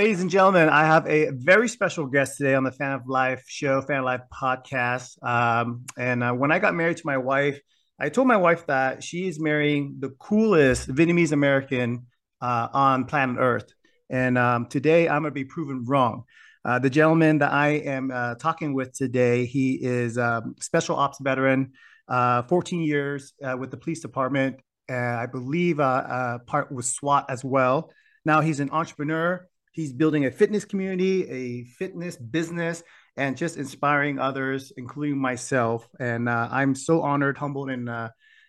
Ladies and gentlemen, I have a very special guest today on the Fan of Life show, Fan of Life podcast. Um, and uh, when I got married to my wife, I told my wife that she is marrying the coolest Vietnamese American uh, on planet Earth. And um, today I'm going to be proven wrong. Uh, the gentleman that I am uh, talking with today, he is a um, special ops veteran, uh, 14 years uh, with the police department. I believe part with SWAT as well. Now he's an entrepreneur. He's building a fitness community, a fitness business, and just inspiring others, including myself. And uh, I'm so honored, humbled, and uh,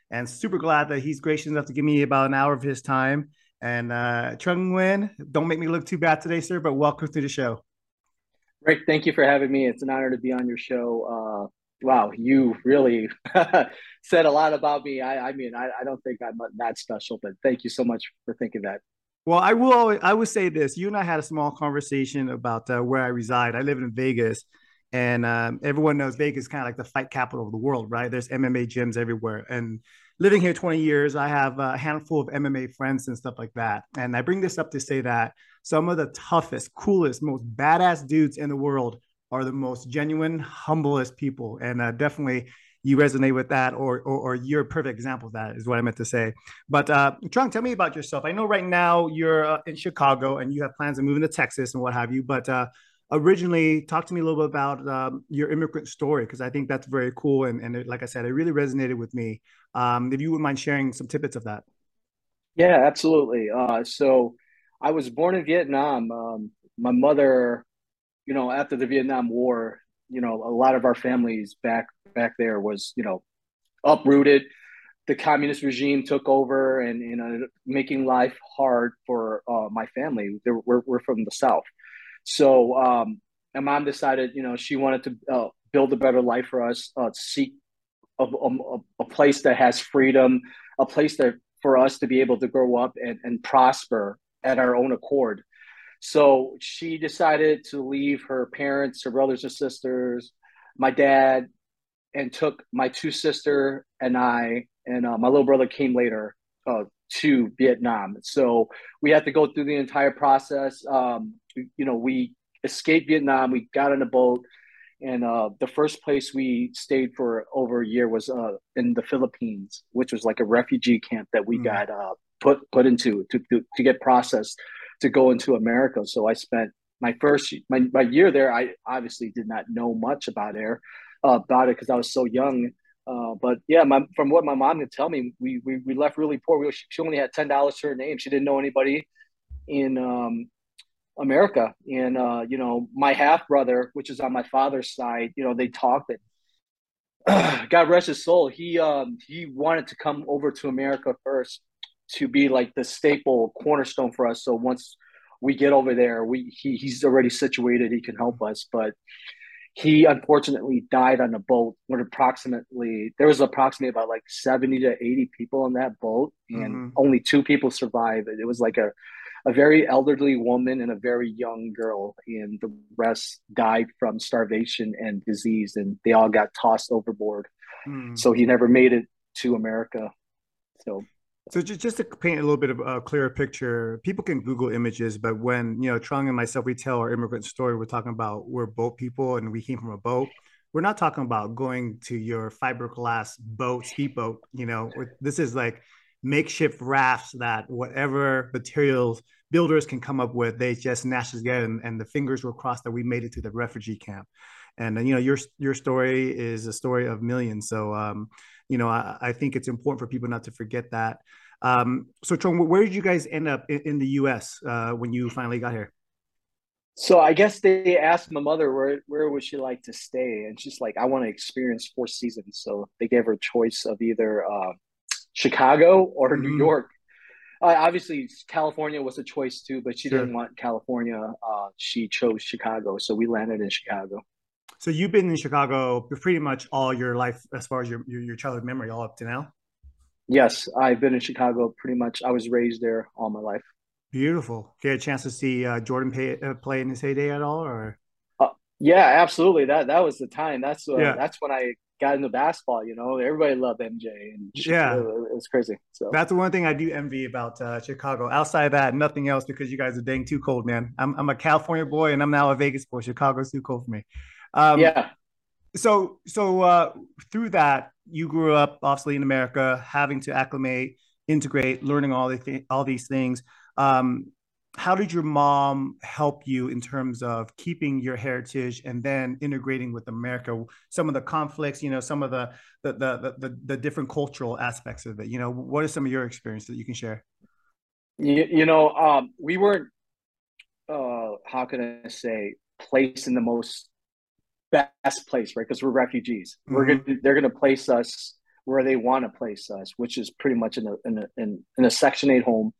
and super glad that he's gracious enough to give me about an hour of his time. And uh, Trung Nguyen, don't make me look too bad today, sir, but welcome to the show. Rick, thank you for having me. It's an honor to be on your show. Uh, wow, you really said a lot about me. I, I mean, I, I, don't think I'm that special, but thank you so much for thinking that. Well, I will. I would say this. You and I had a small conversation about uh, where I reside. I live in Vegas, and um, everyone knows Vegas is kind of like the fight capital of the world, right? There's MMA gyms everywhere, and living here 20 years, I have a handful of MMA friends and stuff like that. And I bring this up to say that some of the toughest, coolest, most badass dudes in the world are the most genuine, humblest people, and uh, definitely you resonate with that or, or, or you're a perfect example of that is what I meant to say. But uh, Trung, tell me about yourself. I know right now you're uh, in Chicago and you have plans of moving to Texas and what have you, but uh, originally talk to me a little bit about um, your immigrant story because I think that's very cool. And, and it, like I said, it really resonated with me. Um, if you wouldn't mind sharing some tidbits of that. Yeah, absolutely. Uh, so I was born in Vietnam. Um, my mother, you know, after the Vietnam War, you know, a lot of our families back back there was, you know, uprooted. The communist regime took over and, you know, making life hard for uh, my family. We're, we're from the South. So um, my mom decided, you know, she wanted to uh, build a better life for us, uh, seek a, a, a, place that has freedom, a place that for us to be able to grow up and, and prosper at our own accord. So she decided to leave her parents, her brothers and sisters, my dad, and took my two sister and I, and uh, my little brother came later uh, to Vietnam. So we had to go through the entire process. Um, you know, we escaped Vietnam. We got on a boat, and uh, the first place we stayed for over a year was uh, in the Philippines, which was like a refugee camp that we mm. got uh, put put into to, to, to get processed to go into America. So I spent my first my, my year there. I obviously did not know much about air uh, about it because I was so young. Uh, but yeah, my, from what my mom could tell me, we we, we left really poor. We, she only had ten dollars to her name. She didn't know anybody in um, America. And uh, you know, my half brother, which is on my father's side, you know, they talked and God rest his soul. He um, he wanted to come over to America first to be like the staple cornerstone for us. So once we get over there, we he, he's already situated. He can help us, but he unfortunately died on a boat when approximately there was approximately about like 70 to 80 people on that boat and mm-hmm. only two people survived it was like a, a very elderly woman and a very young girl and the rest died from starvation and disease and they all got tossed overboard mm. so he never made it to america so so just, just to paint a little bit of a clearer picture, people can Google images, but when you know Trung and myself, we tell our immigrant story, we're talking about we're boat people and we came from a boat. We're not talking about going to your fiberglass boat, speedboat. You know, this is like makeshift rafts that whatever materials builders can come up with, they just snatch together, and, and the fingers were crossed that we made it to the refugee camp. And you know, your your story is a story of millions. So um, you know, I, I, think it's important for people not to forget that. Um, so, Trung, where did you guys end up in, in the U.S. Uh, when you finally got here? So I guess they asked my mother where where would she like to stay, and she's like, I want to experience four seasons. So they gave her a choice of either uh, Chicago or mm-hmm. New York. Uh, obviously, California was a choice too, but she sure. didn't want California. Uh, she chose Chicago, so we landed in Chicago. So you've been in Chicago pretty much all your life, as far as your your, your childhood memory, all up to now. Yes, I've been in Chicago pretty much. I was raised there all my life. Beautiful. Get a chance to see uh, Jordan pay, uh, play in his heyday at all, or? Uh, yeah, absolutely. That that was the time. That's uh, yeah. that's when I got into basketball. You know, everybody loved MJ, and yeah, it, was crazy. So that's the one thing I do envy about uh, Chicago. Outside of that, nothing else because you guys are dang too cold, man. I'm I'm a California boy, and I'm now a Vegas boy. Chicago's too cold for me. Um, yeah. So so uh, through that, you grew up obviously in America, having to acclimate, integrate, learning all the th- all these things. Um, how did your mom help you in terms of keeping your heritage and then integrating with America? Some of the conflicts, you know, some of the the the the, the different cultural aspects of it. You know, what are some of your experiences that you can share? You, you know, um, we weren't. Uh, how can I say placed in the most best place, right? Because we're refugees. Mm-hmm. We're gonna they're gonna place us where they want to place us, which is pretty much in a in a in, in a Section Eight home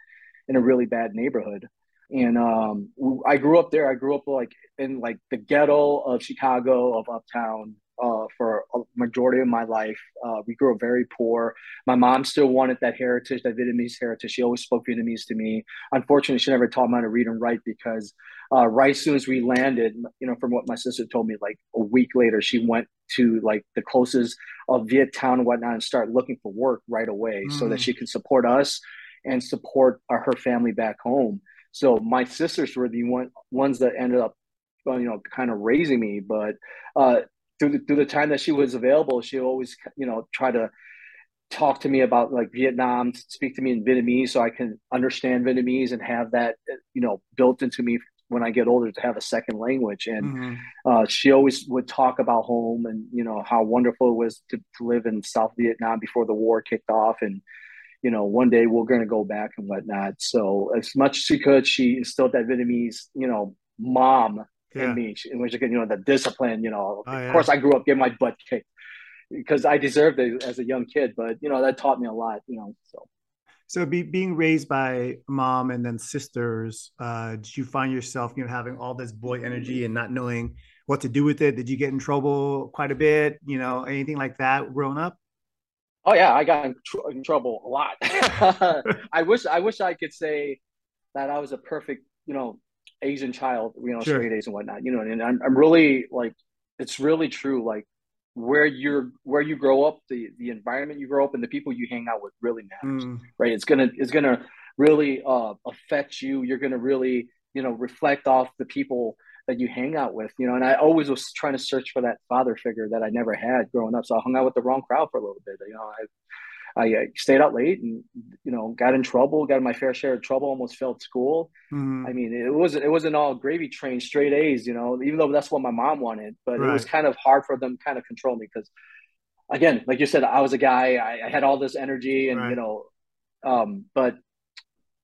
in a really bad neighborhood and um, I grew up there. I grew up like in like the ghetto of Chicago, of Uptown, uh, for a majority of my life. Uh, we grew up very poor. My mom still wanted that heritage, that Vietnamese heritage. She always spoke Vietnamese to me. Unfortunately, she never taught me how to read and write because uh, right as soon as we landed, you know, from what my sister told me, like a week later, she went to like the closest of Viet Town and whatnot and start looking for work right away mm. so that mm. she could support us and support uh, her family back home. So my sisters were the one ones that ended up, you know, kind of raising me. But uh, through the, through the time that she was available, she always, you know, try to talk to me about like Vietnam, speak to me in Vietnamese so I can understand Vietnamese and have that, you know, built into me when I get older to have a second language. And mm-hmm. uh, she always would talk about home and, you know, how wonderful it was to, to live in South Vietnam before the war kicked off. And, you know, one day we're going to go back and whatnot. So as much as she could, she instilled that Vietnamese, you know, mom yeah. in me, in which, you know, the discipline, you know, oh, of yeah. course I grew up getting my butt kicked because I deserved it as a young kid, but, you know, that taught me a lot, you know, so. So be, being raised by mom and then sisters, uh, did you find yourself, you know, having all this boy energy and not knowing what to do with it? Did you get in trouble quite a bit? You know, anything like that growing up? Oh yeah, I got in, tr- in trouble a lot. I wish I wish I could say that I was a perfect, you know, Asian child, you know, sure. straight A's and whatnot. You know, and I'm I'm really like it's really true. Like where you're where you grow up, the the environment you grow up, and the people you hang out with really matters, mm. right? It's gonna it's gonna really uh, affect you. You're gonna really you know reflect off the people that you hang out with, you know. And I always was trying to search for that father figure that I never had growing up. So I hung out with the wrong crowd for a little bit. You know, I I stayed out late and you know got in trouble, got in my fair share of trouble, almost failed school. Mm-hmm. I mean, it wasn't it wasn't all gravy train, straight A's. You know, even though that's what my mom wanted, but right. it was kind of hard for them to kind of control me because, again, like you said, I was a guy. I, I had all this energy, and right. you know, um, but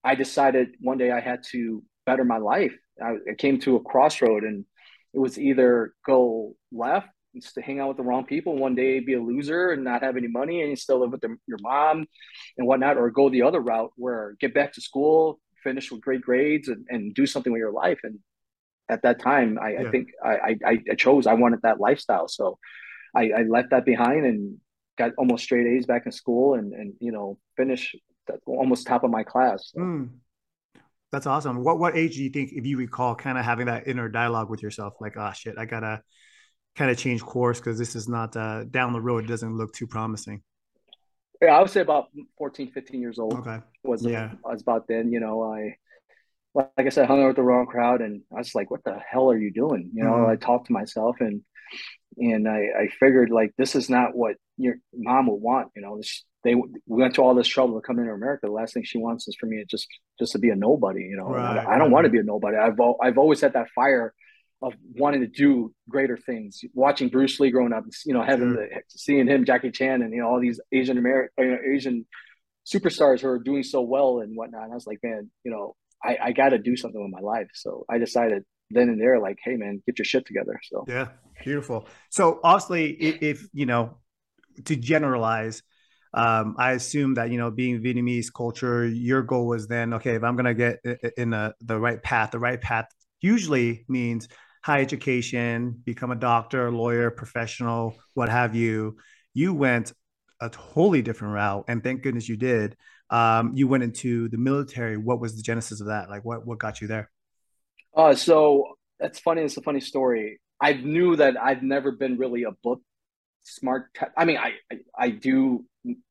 I decided one day I had to better my life I, I came to a crossroad and it was either go left to hang out with the wrong people one day be a loser and not have any money and you still live with the, your mom and whatnot or go the other route where get back to school finish with great grades and, and do something with your life and at that time i, yeah. I think I, I, I chose i wanted that lifestyle so I, I left that behind and got almost straight a's back in school and and you know finish almost top of my class so. mm. That's awesome. What what age do you think, if you recall, kind of having that inner dialogue with yourself, like, oh shit, I gotta kind of change course because this is not uh, down the road. It doesn't look too promising. Yeah, I would say about 14, 15 years old. Okay. Was yeah. I was about then. You know, I like I said, hung out with the wrong crowd, and I was like, "What the hell are you doing?" You know, mm-hmm. I talked to myself, and and I, I figured like this is not what your mom would want. You know, this, they we went to all this trouble to come into America. The last thing she wants is for me to just just to be a nobody. You know, right, I, I, don't want to be a nobody. I've I've always had that fire of wanting to do greater things. Watching Bruce Lee growing up, you know, having sure. the, seeing him, Jackie Chan, and you know all these Asian American you know, Asian superstars who are doing so well and whatnot. And I was like, man, you know, I, I got to do something with my life. So I decided then and there, like, hey, man, get your shit together. So yeah, beautiful. So obviously, if, if you know, to generalize, um, I assume that you know, being Vietnamese culture, your goal was then okay. If I'm gonna get in the the right path, the right path usually means high education, become a doctor, lawyer, professional, what have you. You went a totally different route, and thank goodness you did. Um, you went into the military. What was the genesis of that? Like, what what got you there? Uh, so that's funny. It's a funny story. I knew that I've never been really a book smart. Te- I mean, I, I, I do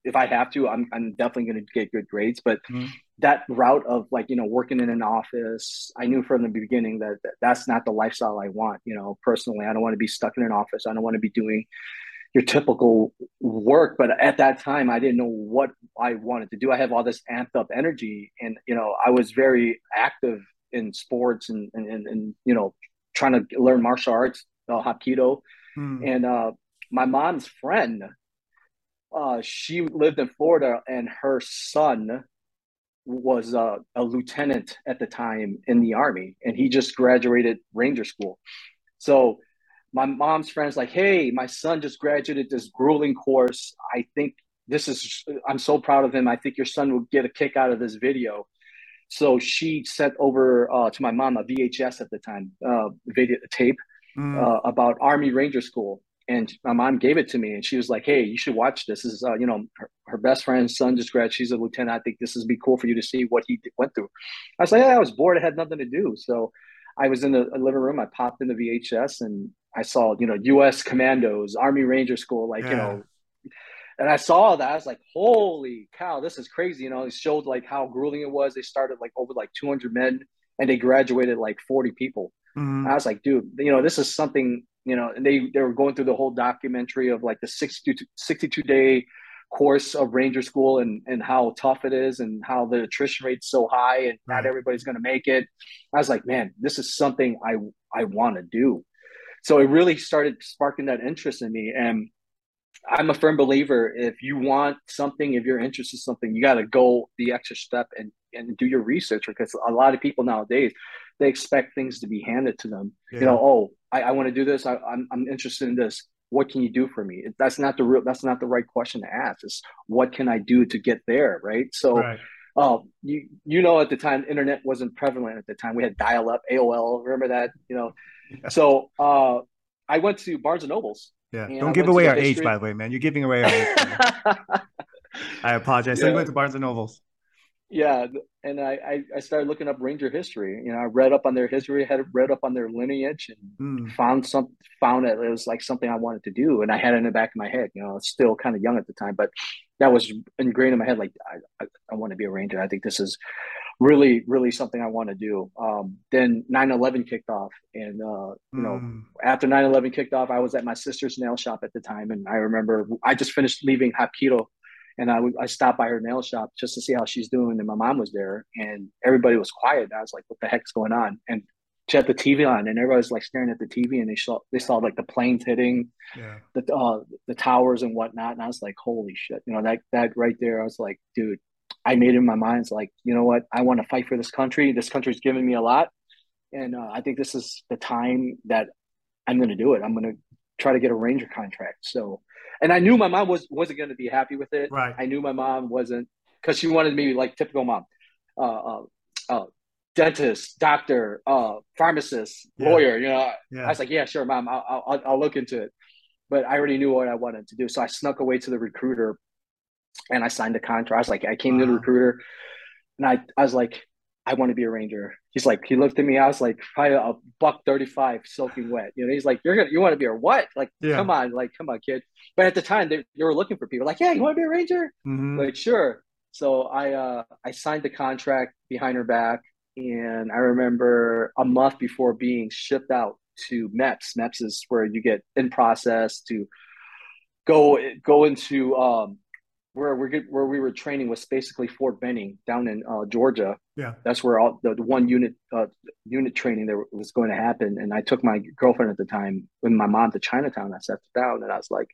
if I have to, I'm I'm definitely going to get good grades. But mm-hmm. That route of like you know working in an office, I knew from the beginning that, that that's not the lifestyle I want. You know, personally, I don't want to be stuck in an office. I don't want to be doing your typical work. But at that time, I didn't know what I wanted to do. I have all this amped up energy, and you know, I was very active in sports and and and, and you know, trying to learn martial arts, uh, Hapkido, mm. and uh, my mom's friend. Uh, she lived in Florida, and her son was uh, a lieutenant at the time in the army, and he just graduated Ranger School. So my mom's friends like, hey, my son just graduated this grueling course. I think this is, I'm so proud of him. I think your son will get a kick out of this video. So she sent over uh, to my mom a VHS at the time, uh, video tape mm. uh, about Army Ranger School. And my mom gave it to me, and she was like, "Hey, you should watch this. This is, uh, you know, her, her, best friend's son just graduated. She's a lieutenant. I think this would be cool for you to see what he went through." I was like, "Yeah, I was bored. I had nothing to do." So I was in the living room. I popped in the VHS, and I saw, you know, U.S. Commandos, Army Ranger School, like yeah. you know, and I saw that I was like, holy cow, this is crazy. You know, it showed like how grueling it was. They started like over like 200 men, and they graduated like 40 people. Mm-hmm. I was like, dude, you know, this is something. You know, and they they were going through the whole documentary of like the 62, 62 day course of ranger school and and how tough it is and how the attrition rate's so high and right. not everybody's going to make it i was like man this is something i i want to do so it really started sparking that interest in me and i'm a firm believer if you want something if you're interested in something you got to go the extra step and and do your research because a lot of people nowadays they expect things to be handed to them yeah. you know oh i, I want to do this I, I'm, I'm interested in this what can you do for me that's not the real that's not the right question to ask is what can i do to get there right so right. Uh, you you know at the time internet wasn't prevalent at the time we had dial up aol remember that you know so uh, I went to Barnes and Nobles. Yeah, don't give away our history. age, by the way, man. You're giving away our age. I apologize. Yeah. So you went to Barnes and Nobles. Yeah, and I, I, I started looking up Ranger history. You know, I read up on their history, had read up on their lineage, and mm. found some found it it was like something I wanted to do, and I had it in the back of my head. You know, still kind of young at the time, but that was ingrained in my head. Like, I, I, I want to be a Ranger. I think this is really, really something I want to do. Um, then 9-11 kicked off. And, uh, you mm. know, hmm. after 9-11 kicked off, I was at my sister's nail shop at the time. And I remember I just finished leaving Hapkido and I, I stopped by her nail shop just to see how she's doing. And my mom was there and everybody was quiet. And I was like, what the heck's going on? And she had the TV on and everybody was like staring at the TV and they saw, they saw like the planes hitting yeah. the, uh, the towers and whatnot. And I was like, holy shit, you know, that, that right there, I was like, dude, I made in my mind, it's like, you know what? I want to fight for this country. This country's given me a lot. And uh, I think this is the time that I'm going to do it. I'm going to try to get a Ranger contract. So, and I knew my mom was, wasn't going to be happy with it. Right. I knew my mom wasn't, because she wanted me like typical mom, uh, uh, uh, dentist, doctor, uh, pharmacist, yeah. lawyer. You know, yeah. I was like, yeah, sure, mom, I'll, I'll, I'll look into it. But I already knew what I wanted to do. So I snuck away to the recruiter and I signed a contract. I was like, I came wow. to the recruiter and I, I was like, I want to be a ranger. He's like, he looked at me. I was like, probably a buck 35 soaking wet. You know, he's like, you're to, you want to be a what? Like, yeah. come on, like, come on, kid. But at the time they, they were looking for people like, yeah, you want to be a ranger? Mm-hmm. Like, sure. So I, uh, I signed the contract behind her back. And I remember a month before being shipped out to MEPS. MEPS is where you get in process to go, go into, um, where we where we were training was basically Fort Benning down in uh, Georgia. Yeah, that's where all the, the one unit uh, unit training that was going to happen. And I took my girlfriend at the time with my mom to Chinatown. I sat down and I was like,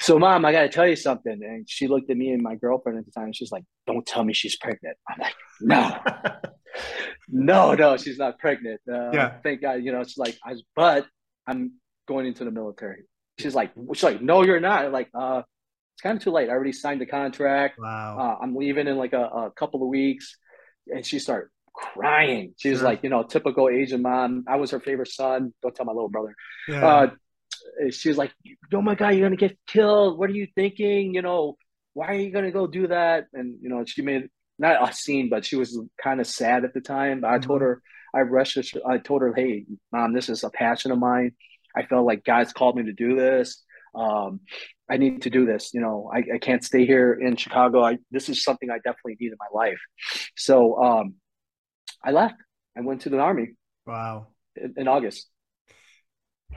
"So, mom, I got to tell you something." And she looked at me and my girlfriend at the time. She's like, "Don't tell me she's pregnant." I'm like, "No." no, no, she's not pregnant. Uh, yeah. Thank God, you know, it's like, I, but I'm going into the military. She's like, she's like, no, you're not. I'm like, uh, it's kind of too late. I already signed the contract. Wow. Uh, I'm leaving in like a, a, couple of weeks. And she started crying. She's sure. like, you know, typical Asian mom. I was her favorite son. Don't tell my little brother. Yeah. Uh, she was like, oh my God, you're going to get killed. What are you thinking? You know, why are you going to go do that? And, you know, she made not a scene, but she was kind of sad at the time. I mm-hmm. told her, I rushed her, I told her, hey, mom, this is a passion of mine. I felt like God's called me to do this Um, I need to do this. You know, I, I can't stay here in Chicago. I, this is something I definitely need in my life. So um, I left. I went to the army. Wow. In, in August.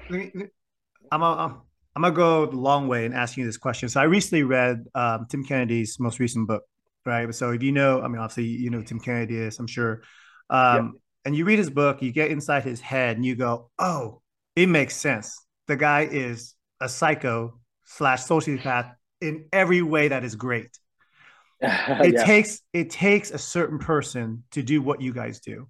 I'm, a, I'm gonna go the long way in asking you this question. So I recently read um, Tim Kennedy's most recent book, right? So if you know, I mean, obviously you know Tim Kennedy is, I'm sure. Um, And you read his book, you get inside his head, and you go, "Oh, it makes sense. The guy is a psycho slash sociopath in every way that is great. it yeah. takes it takes a certain person to do what you guys do.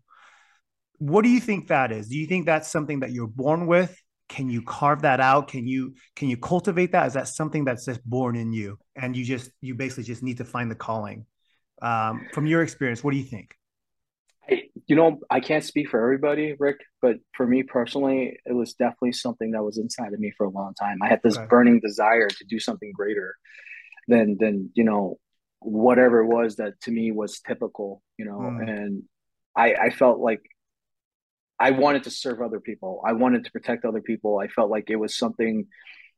What do you think that is? Do you think that's something that you're born with? Can you carve that out? Can you can you cultivate that? Is that something that's just born in you, and you just you basically just need to find the calling? Um, from your experience, what do you think? You know, I can't speak for everybody, Rick, but for me personally, it was definitely something that was inside of me for a long time. I had this okay. burning desire to do something greater than than you know whatever it was that to me was typical, you know, mm. and I I felt like I wanted to serve other people. I wanted to protect other people. I felt like it was something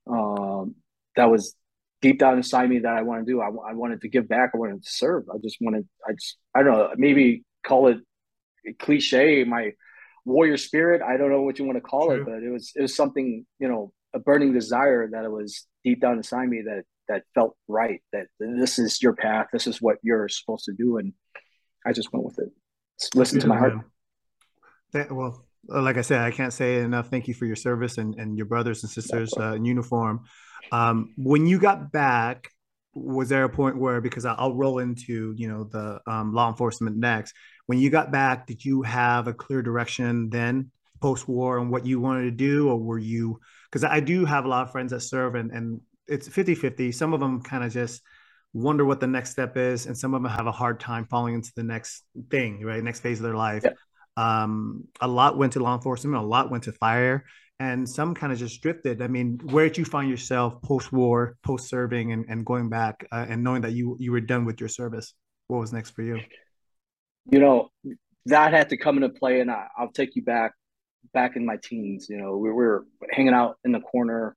um, that was deep down inside me that I want to do. I, I wanted to give back. I wanted to serve. I just wanted. I just. I don't know. Maybe call it cliche, my warrior spirit. I don't know what you want to call True. it, but it was it was something you know a burning desire that it was deep down inside me that that felt right. That this is your path. This is what you're supposed to do, and I just went with it. Listen to my heart. That, well, like I said, I can't say enough. Thank you for your service and, and your brothers and sisters uh, in uniform. Um, when you got back, was there a point where because I'll roll into you know the um, law enforcement next? when you got back, did you have a clear direction then post war on what you wanted to do? Or were you, because I do have a lot of friends that serve and, and it's 50 50. Some of them kind of just wonder what the next step is, and some of them have a hard time falling into the next thing, right? Next phase of their life. Yeah. Um, a lot went to law enforcement, a lot went to fire, and some kind of just drifted. I mean, where did you find yourself post war, post serving, and, and going back uh, and knowing that you you were done with your service? What was next for you? you know, that had to come into play, and I, will take you back back in my teens. You know, we were hanging out in the corner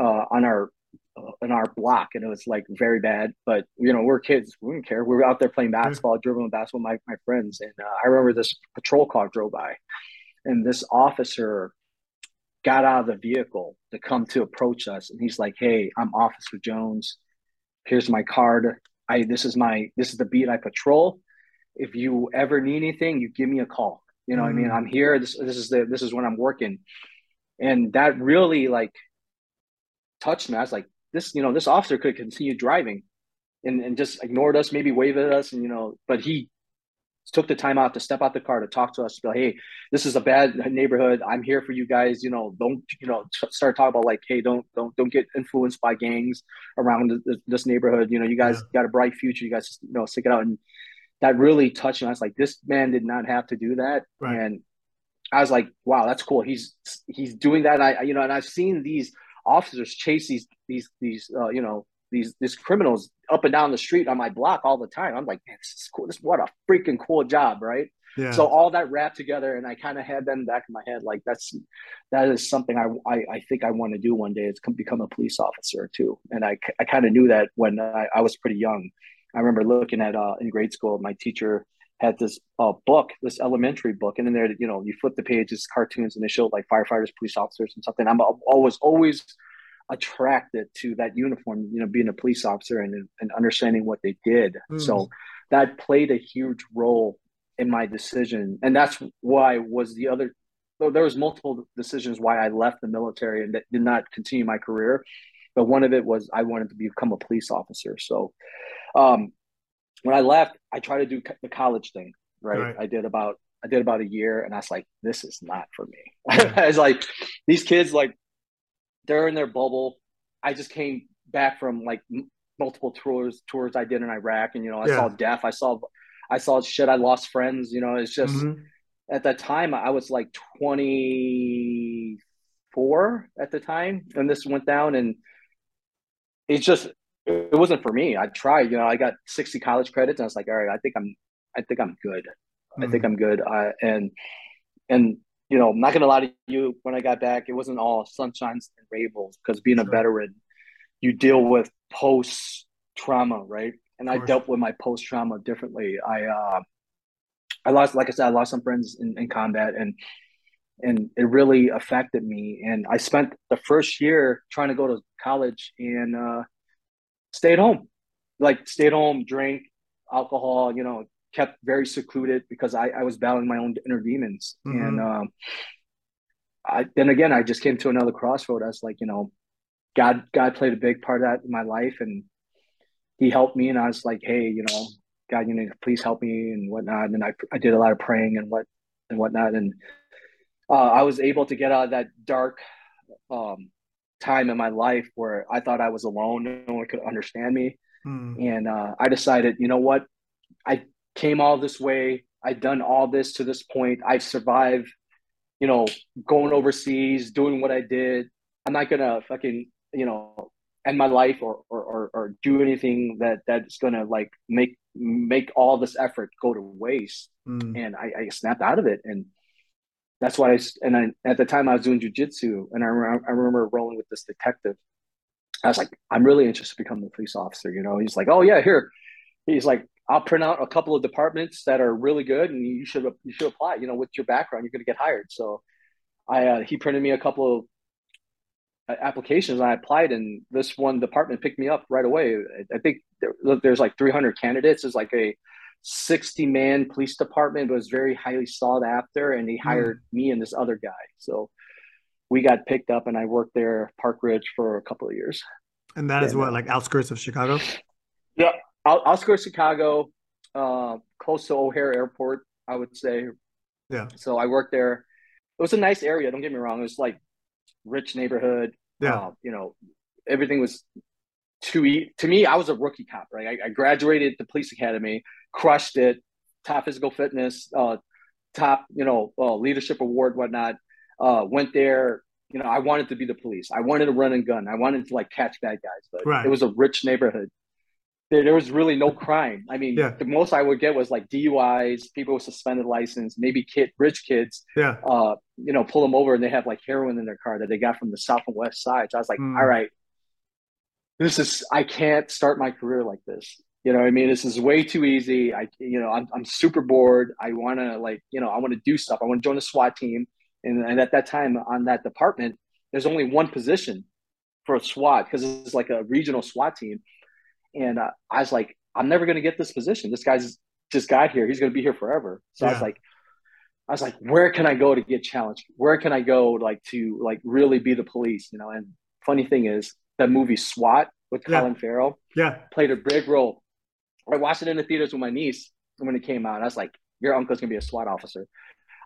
uh, on our uh, in our block, and it was like very bad. But you know, we're kids; we didn't care. We were out there playing basketball, dribbling basketball with my my friends, and uh, I remember this patrol car drove by, and this officer got out of the vehicle to come to approach us, and he's like, "Hey, I'm Officer Jones. Here's my card. I this is my this is the beat I patrol if you ever need anything, you give me a call. You know, mm. I mean, mm. I'm here. This this is the this is when I'm working, and that really like touched me. I was like, this, you know, this officer could continue driving, and and just ignored us, maybe waved at us, and you know, but he took the time out to step out the car to talk to us. To be like, hey, this is a bad neighborhood. I'm here for you guys. You know, don't you know start talking about like, hey, don't don't don't get influenced by gangs around this neighborhood. You know, you guys yeah. got a bright future. You guys, you know, stick it out and that really touched me. I was like, this man did not have to do that. Right. And I was like, wow, that's cool. He's he's doing that. I you know, and I've seen these officers chase these these these uh, you know these these criminals up and down the street on my block all the time. I'm like, man, this is cool. This what a freaking cool job, right? Yeah. So all that wrapped together, and I kind of had that in the back of my head, like that's that is something I I, I think I want to do one day. Is become a police officer too, and I I kind of knew that when I, I was pretty young. I remember looking at uh, in grade school, my teacher had this uh, book, this elementary book, and in there, you know, you flip the pages, cartoons, and they showed like firefighters, police officers, and something. I'm always always attracted to that uniform, you know, being a police officer and and understanding what they did. Mm. So that played a huge role in my decision, and that's why was the other. There was multiple decisions why I left the military and that did not continue my career, but one of it was I wanted to become a police officer. So um, when I left, I tried to do the college thing. Right? right? I did about I did about a year, and I was like, this is not for me. Yeah. I was like, these kids like they're in their bubble. I just came back from like m- multiple tours tours I did in Iraq, and you know I yeah. saw death. I saw I saw shit. I lost friends. You know, it's just mm-hmm. at that time I was like twenty four at the time, and this went down, and it's just it wasn't for me. I tried, you know, I got 60 college credits and I was like, all right, I think I'm, I think I'm good. Mm-hmm. I think mm-hmm. I'm good. Uh, and, and, you know, I'm not gonna lie to you. When I got back, it wasn't all sunshines and rainbows because being sure. a veteran, you deal with post trauma, right? And I dealt with my post trauma differently. I uh, I lost, like I said, I lost some friends in, in combat, and and it really affected me. And I spent the first year trying to go to college and uh, stayed home, like stayed home, drink alcohol, you know, kept very secluded because I, I was battling my own inner demons. Mm-hmm. And um, I then again I just came to another crossroad. I was like, you know, God God played a big part of that in my life and he helped me and I was like, hey, you know, God, you know, please help me and whatnot. And I I did a lot of praying and what and whatnot. And uh, I was able to get out of that dark um, time in my life where I thought I was alone, no one could understand me. Mm. And uh, I decided, you know what? I came all this way. I've done all this to this point. I've survived, you know, going overseas, doing what I did. I'm not gonna fucking, you know, end my life or or or, or do anything that that's gonna like make make all this effort go to waste. Mm. And I, I snapped out of it, and that's why I and I, at the time I was doing jujitsu, and I remember, I remember rolling with this detective. I was like, I'm really interested to become a police officer. You know, he's like, oh yeah, here. He's like, I'll print out a couple of departments that are really good, and you should you should apply. You know, with your background, you're going to get hired. So, I uh, he printed me a couple of uh, applications. And I applied, and this one department picked me up right away. I think there, there's like 300 candidates. It's like a 60 man police department, but was very highly sought after, and he hmm. hired mm. me and this other guy. So we got picked up, and I worked there, Park Ridge, for a couple of years. And that is what, like outskirts of Chicago. Yeah, outskirts Chicago, uh, close to O'Hare Airport, I would say. Yeah. So I worked there. It was a nice area. Don't get me wrong. It was like rich neighborhood. Yeah. Uh, you know, everything was too e- to me. I was a rookie cop, right? I, I graduated the police academy, crushed it, top physical fitness, uh, top you know uh, leadership award, whatnot. Uh, went there. You know, I wanted to be the police. I wanted to run and gun. I wanted to like catch bad guys, but right. it was a rich neighborhood there, there was really no crime. I mean, yeah. the most I would get was like DUIs, people with suspended license, maybe kid, rich kids. Yeah. Uh, you know, pull them over and they have like heroin in their car that they got from the south and west side. So I was like, mm. all right, this is I can't start my career like this. You know, I mean, this is way too easy. I, you know, I'm I'm super bored. I want to like, you know, I want to do stuff. I want to join a SWAT team. And, and at that time on that department, there's only one position for a SWAT because it's like a regional SWAT team and uh, I was like, I'm never going to get this position. This guy's just got here. He's going to be here forever. So yeah. I was like, I was like, where can I go to get challenged? Where can I go like to like really be the police? You know. And funny thing is, that movie SWAT with yeah. Colin Farrell, yeah, played a big role. I watched it in the theaters with my niece when it came out. I was like, your uncle's gonna be a SWAT officer.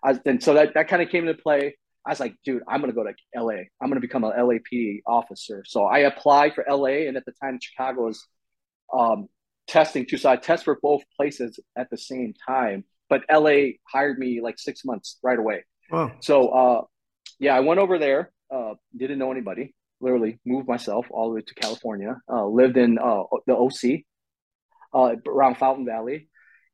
I, and so that that kind of came into play. I was like, dude, I'm gonna go to LA. I'm gonna become an LAPD officer. So I applied for LA, and at the time, Chicago was um, testing too. So I test for both places at the same time. But LA hired me like six months right away. Wow. So uh, yeah, I went over there. Uh, didn't know anybody. Literally moved myself all the way to California. Uh, lived in uh, the OC uh, around Fountain Valley,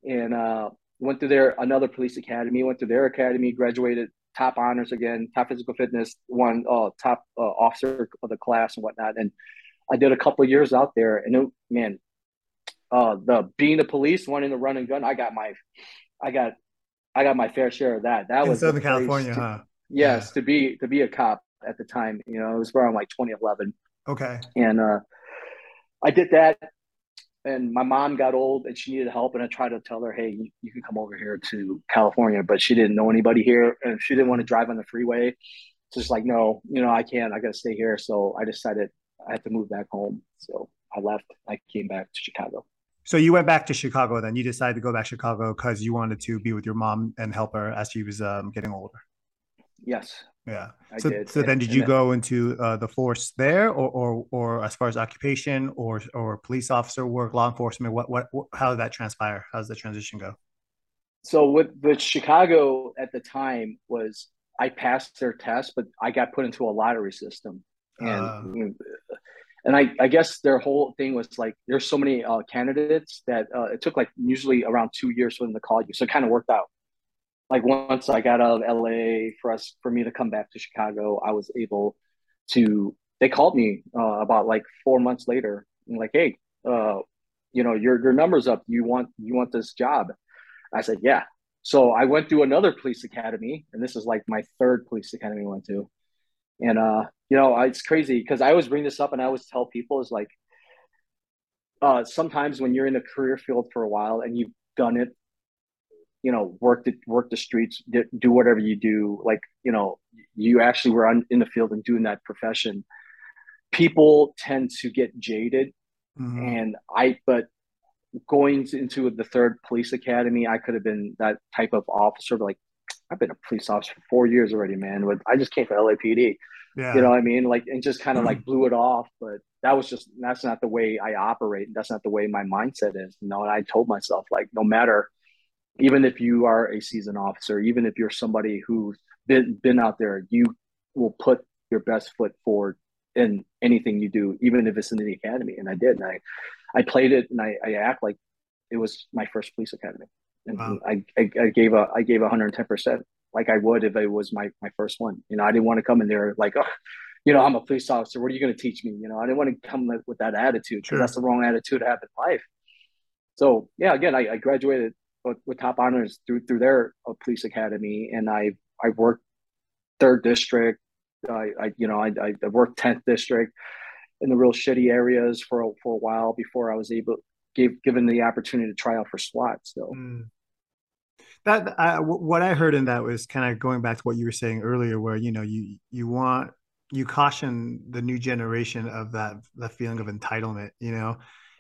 and uh, went to their another police academy. Went to their academy, graduated top honors again, top physical fitness, one top officer of the class and whatnot. And I did a couple years out there, and it, man, uh, the being the police, wanting to run and gun, I got my, I got, I got my fair share of that. That In was Southern California, to, huh? Yes, yeah. to be to be a cop at the time. You know, it was around like 2011. Okay. And uh, I did that, and my mom got old and she needed help, and I tried to tell her, hey, you, can come over here to California, but she didn't know anybody here, and she didn't want to drive on the freeway. So it's like, no, you know, I can't. I got to stay here. So I decided I had to move back home. So I left. I came back to Chicago. So you went back to Chicago then. You decided to go back to Chicago because you wanted to be with your mom and help her as she was um, getting older. Yes. Yeah. I so, did. so then did you then, go into uh, the force there or, or, or as far as occupation or, or police officer work, law enforcement, what, what, what how did that transpire? How does the transition go? So with, with Chicago at the time was I passed their test, but I got put into a lottery system and uh, and I, I guess their whole thing was like there's so many uh, candidates that uh, it took like usually around two years for them to call you, so it kind of worked out. like once I got out of LA for us for me to come back to Chicago, I was able to. They called me uh, about like four months later, and like, hey, uh, you know, your your numbers up. You want you want this job? I said, yeah. So I went through another police academy, and this is like my third police academy I went to. And uh, you know, it's crazy because I always bring this up, and I always tell people is like, uh, sometimes when you're in the career field for a while and you've done it, you know, work the work the streets, do whatever you do, like you know, you actually were on, in the field and doing that profession. People tend to get jaded, mm-hmm. and I, but going into the third police academy, I could have been that type of officer. Like, I've been a police officer for four years already, man. But I just came from LAPD. Yeah. You know what I mean? Like, and just kind of mm-hmm. like blew it off. But that was just that's not the way I operate. That's not the way my mindset is. You know, and I told myself like, no matter, even if you are a seasoned officer, even if you're somebody who's been been out there, you will put your best foot forward in anything you do, even if it's in the academy. And I did. And I I played it and I, I act like it was my first police academy. And wow. I, I, I gave a I gave 110 percent like I would if it was my my first one. You know, I didn't want to come in there like, oh, you know, I'm a police officer. What are you going to teach me? You know, I didn't want to come with that attitude because sure. that's the wrong attitude to have in life. So yeah, again, I, I graduated with, with, top honors through through their uh, police academy, and I I worked third district. I, I you know I, I worked tenth district in the real shitty areas for a, for a while before I was able gave given the opportunity to try out for SWAT. So. Mm. That uh, what I heard in that was kind of going back to what you were saying earlier, where you know you you want you caution the new generation of that that feeling of entitlement. You know,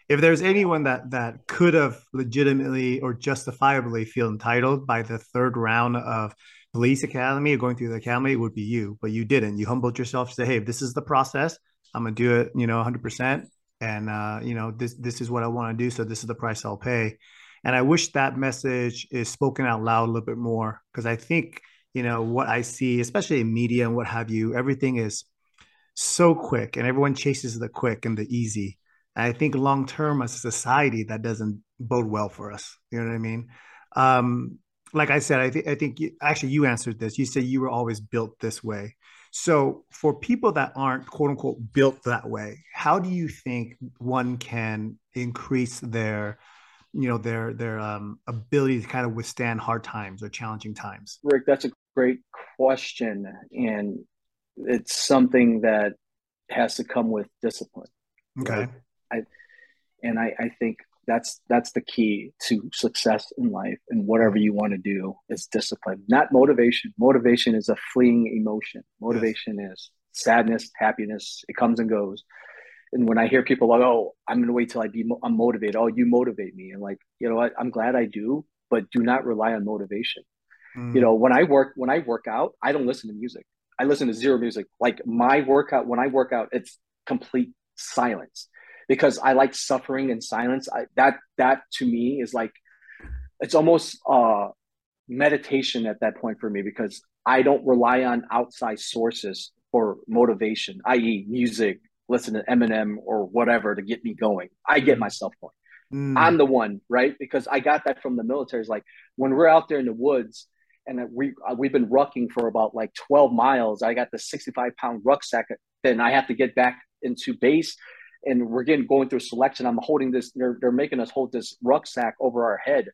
if there's anyone that that could have legitimately or justifiably feel entitled by the third round of police academy or going through the academy, it would be you. But you didn't. You humbled yourself to say, "Hey, this is the process. I'm gonna do it, you know, 100%. And uh, you know, this this is what I want to do. So this is the price I'll pay. And I wish that message is spoken out loud a little bit more because I think you know what I see, especially in media and what have you, everything is so quick, and everyone chases the quick and the easy. And I think long term as a society that doesn't bode well for us. You know what I mean? Um, like I said, I think I think you, actually you answered this. You said you were always built this way. So, for people that aren't quote unquote built that way, how do you think one can increase their, you know, their their um, ability to kind of withstand hard times or challenging times? Rick, that's a great question, and it's something that has to come with discipline. Okay. I, and I, I think that's that's the key to success in life and whatever you want to do is discipline not motivation. Motivation is a fleeing emotion. Motivation yes. is sadness happiness. It comes and goes. And when i hear people like oh i'm going to wait till i be i'm motivated. Oh you motivate me. And like you know what? I'm glad i do but do not rely on motivation. Mm. you know when i work when i work out i don't listen to music. I listen to zero music. Like my workout when i work out it's complete silence because I like suffering in silence. I, that that to me is like it's almost uh, meditation at that point for me because I don't rely on outside sources for motivation, i.e., music, listen to Eminem or whatever to get me going. I get myself going. Mm. I'm the one, right? Because I got that from the military. It's like when we're out there in the woods and we uh, we've been rucking for about like 12 miles. I got the 65 pound rucksack. Then I have to get back into base and we're getting going through selection. I'm holding this. They're they're making us hold this rucksack over our head,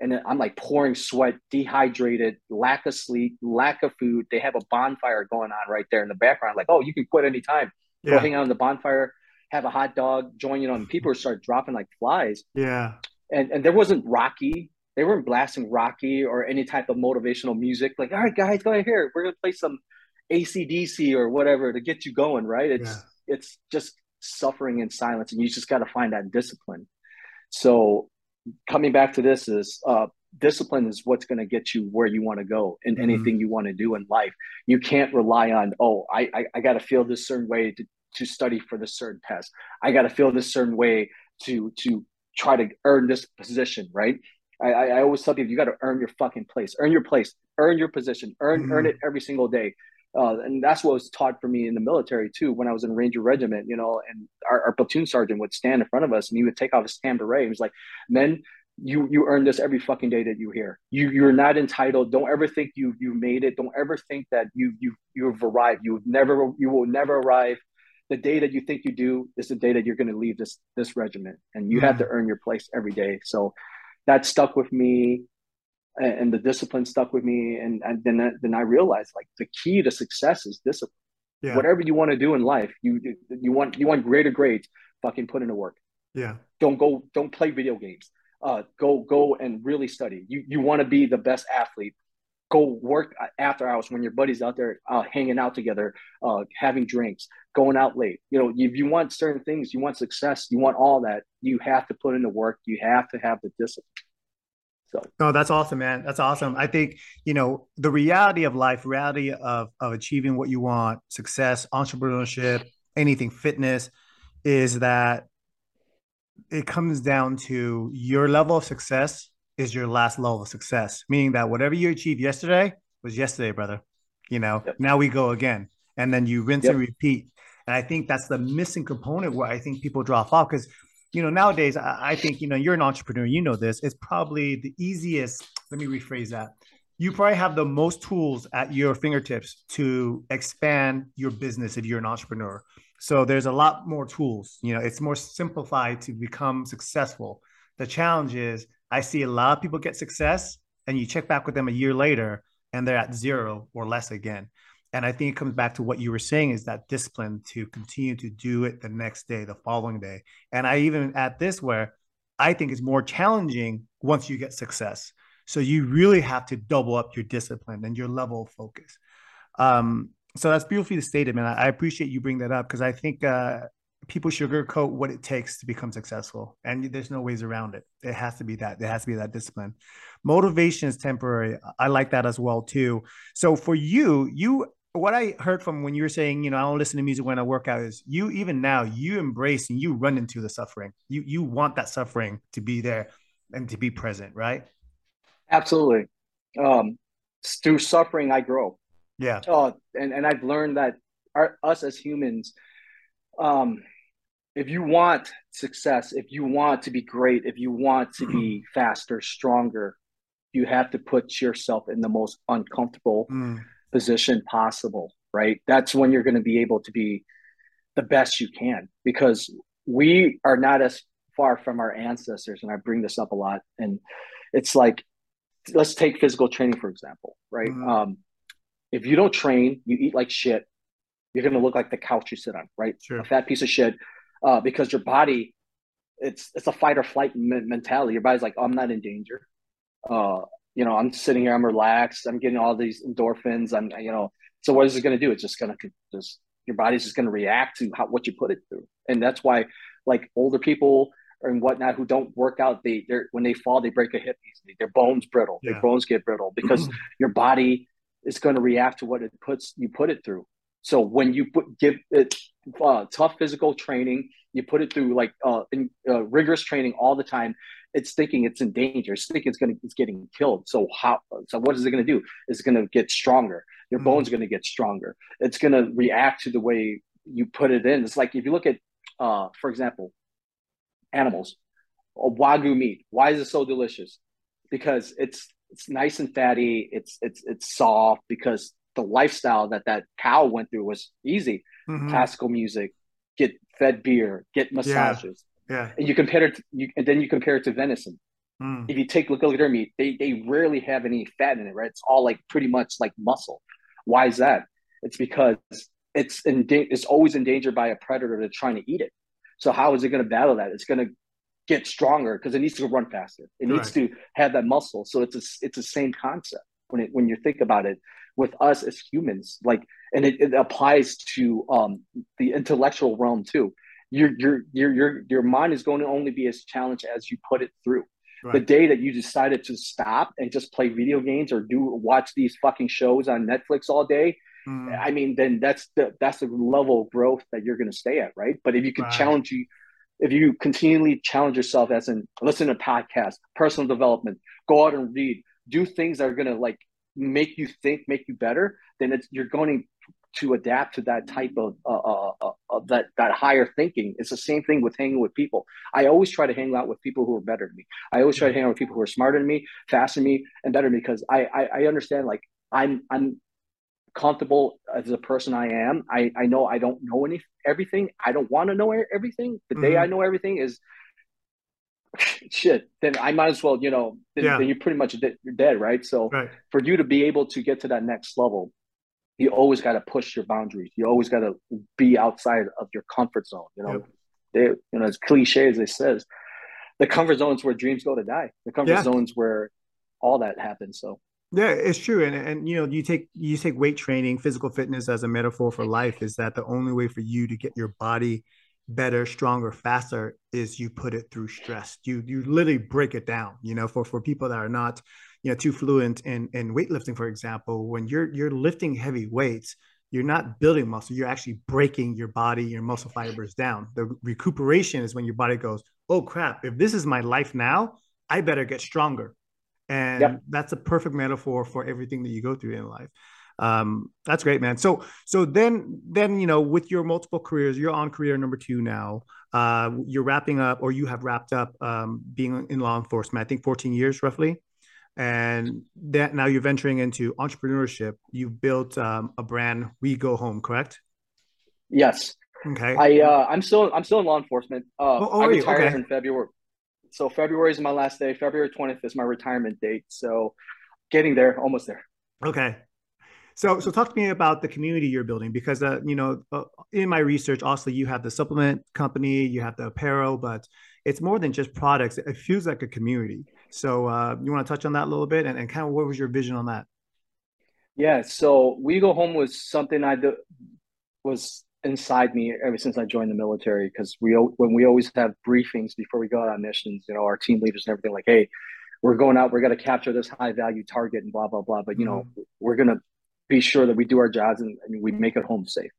and I'm like pouring sweat, dehydrated, lack of sleep, lack of food. They have a bonfire going on right there in the background. Like, oh, you can quit anytime. Yeah. Go hang out on the bonfire, have a hot dog, join you know. And people start dropping like flies. Yeah. And and there wasn't Rocky. They weren't blasting Rocky or any type of motivational music. Like, all right, guys, go ahead here. We're gonna play some ACDC or whatever to get you going. Right. It's yeah. it's just suffering in silence and you just got to find that discipline. So coming back to this is uh, discipline is what's going to get you where you want to go in mm-hmm. anything you want to do in life. You can't rely on oh i i, I got to feel this certain way to, to study for this certain test. I got to feel this certain way to to try to earn this position right? I, I always tell people you got to earn your fucking place. Earn your place. Earn your position. Earn mm-hmm. earn it every single day uh, and that's what was taught for me in the military too. When I was in Ranger Regiment, you know, and our, our, platoon sergeant would stand in front of us and he would take off his tan beret. He was like, "Men, you you earn this every fucking day that you're here. You you're not entitled. Don't ever think you you made it. Don't ever think that you you you've arrived. You've never you will never arrive. The day that you think you do is the day that you're going to leave this this regiment, and you mm-hmm. have to earn your place every day. So that stuck with me, and, the discipline stuck with me. And, and then then I realized like the key to success is discipline. Yeah. Whatever you want to do in life, you you want you want greater grades. Fucking put in the work. Yeah. Don't go. Don't play video games uh, go go and really study. You you want to be the best athlete. Go work after hours when your buddies out there uh, hanging out together, uh, having drinks, going out late. You know, if you want certain things, you want success, you want all that. You have to put in the work. You have to have the discipline. So. No, that's awesome, man. That's awesome. I think you know the reality of life, reality of of achieving what you want, success, entrepreneurship, anything, fitness, is that it comes down to your level of success is your last level of success, meaning that whatever you achieved yesterday was yesterday, brother. You know, yep. now we go again. And then you rinse yep. and repeat. And I think that's the missing component where I think people drop off because, you know, nowadays, I, I think, you know, you're an entrepreneur, you know this, it's probably the easiest. Let me rephrase that. You probably have the most tools at your fingertips to expand your business if you're an entrepreneur. So there's a lot more tools. You know, it's more simplified to become successful. The challenge is I see a lot of people get success and you check back with them a year later and they're at zero or less again. And I think it comes back to what you were saying is that discipline to continue to do it the next day, the following day. And I even at this where I think it's more challenging once you get success. So you really have to double up your discipline and your level of focus. Um, so that's beautifully stated, man. I, appreciate you bring that up because I think uh, people sugarcoat what it takes to become successful, and there's no ways around it. It has to be that. It has to be that discipline. Motivation is temporary. I like that as well too. So for you, you what I heard from when you were saying, you know, I don't listen to music when I work out is you even now you embrace and you run into the suffering. You you want that suffering to be there and to be present, right? Absolutely. Um, through suffering, I grow. Yeah. Oh, and, and I've learned that our, us as humans, um, if you want success, if you want to be great, if you want to be faster, stronger, you have to put yourself in the most uncomfortable mm. Position possible, right? That's when you're going to be able to be the best you can because we are not as far from our ancestors. And I bring this up a lot. And it's like, let's take physical training, for example, right? Mm. Um, if you don't train, you eat like shit, you're going to look like the couch you sit on, right? Sure. A fat piece of shit, uh, because your body, it's it's a fight or flight mentality. Your body's like, oh, I'm not in danger. Uh, you know, I'm sitting here, I'm relaxed, I'm getting all these endorphins. I'm, you know, so what is it going to do? It's just going to just your body's just going to react to how, what you put it through, and that's why, like older people and whatnot who don't work out, they they when they fall, they break a hip easily. Their bones brittle. Yeah. Their bones get brittle because your body is going to react to what it puts you put it through. So when you put give it uh, tough physical training, you put it through like uh, in, uh, rigorous training all the time. It's thinking it's in danger. It's thinking it's going it's getting killed. So how? So what is it going to do? It's going to get stronger. Your mm-hmm. bones going to get stronger. It's going to react to the way you put it in. It's like if you look at, uh, for example, animals, wagyu meat. Why is it so delicious? Because it's it's nice and fatty. It's it's it's soft because the lifestyle that that cow went through was easy. Mm-hmm. Classical music, get fed beer, get massages. Yeah. yeah. And you compare it to, you and then you compare it to venison. Mm. If you take look at their meat, they they rarely have any fat in it, right? It's all like pretty much like muscle. Why is that? It's because it's in it's always endangered by a predator that's trying to eat it. So how is it going to battle that? It's going to get stronger because it needs to run faster. It right. needs to have that muscle. So it's a, it's the same concept when it, when you think about it with us as humans, like, and it, it applies to um, the intellectual realm too. Your, your, your, your, your mind is going to only be as challenged as you put it through. Right. The day that you decided to stop and just play video games or do watch these fucking shows on Netflix all day, mm. I mean, then that's the that's the level of growth that you're going to stay at, right? But if you can right. challenge you if you continually challenge yourself as in listen to podcasts, personal development, go out and read, do things that are gonna like make you think, make you better, then it's you're going to adapt to that type of, uh, uh, uh, of that that higher thinking. It's the same thing with hanging with people. I always try to hang out with people who are better than me. I always try to hang out with people who are smarter than me, faster than me, and better than me because I, I, I understand like I'm I'm comfortable as a person I am. I, I know I don't know any everything. I don't want to know everything. The mm-hmm. day I know everything is shit. Then I might as well, you know, then, yeah. then you're pretty much dead, you're dead, right? So right. for you to be able to get to that next level, you always got to push your boundaries. You always got to be outside of your comfort zone. You know, yep. they, you know, as cliche as it says, the comfort zones where dreams go to die. The comfort yeah. zones where all that happens. So yeah, it's true. And and you know, you take you take weight training, physical fitness as a metaphor for life is that the only way for you to get your body better, stronger, faster is you put it through stress. You you literally break it down, you know, for for people that are not, you know, too fluent in in weightlifting, for example, when you're you're lifting heavy weights, you're not building muscle, you're actually breaking your body, your muscle fibers down. The recuperation is when your body goes, "Oh crap, if this is my life now, I better get stronger." and yep. that's a perfect metaphor for everything that you go through in life um, that's great man so so then then you know with your multiple careers you're on career number two now uh, you're wrapping up or you have wrapped up um, being in law enforcement i think 14 years roughly and that now you're venturing into entrepreneurship you've built um, a brand we go home correct yes okay i uh, i'm still i'm still in law enforcement uh, oh, oh, i retired okay. in february so February is my last day. February 20th is my retirement date. So getting there, almost there. Okay. So, so talk to me about the community you're building because, uh, you know, uh, in my research, also you have the supplement company, you have the apparel, but it's more than just products. It feels like a community. So, uh, you want to touch on that a little bit, and, and kind of what was your vision on that? Yeah. So, we go home was something I do, was inside me ever since I joined the military because we when we always have briefings before we go out on missions, you know, our team leaders and everything like, hey, we're going out, we're going to capture this high value target and blah blah blah. But you mm-hmm. know, we're going to be sure that we do our jobs and, and we make it home safe.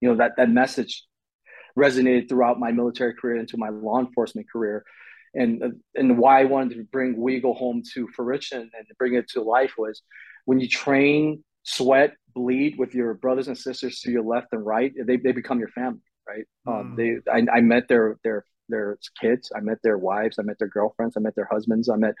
You know that that message resonated throughout my military career into my law enforcement career. And and why I wanted to bring We Go Home to fruition and bring it to life was when you train, sweat, bleed with your brothers and sisters to your left and right, they, they become your family, right? Um, mm. Um, they I, I met their their their kids, I met their wives, I met their girlfriends, I met their husbands, I met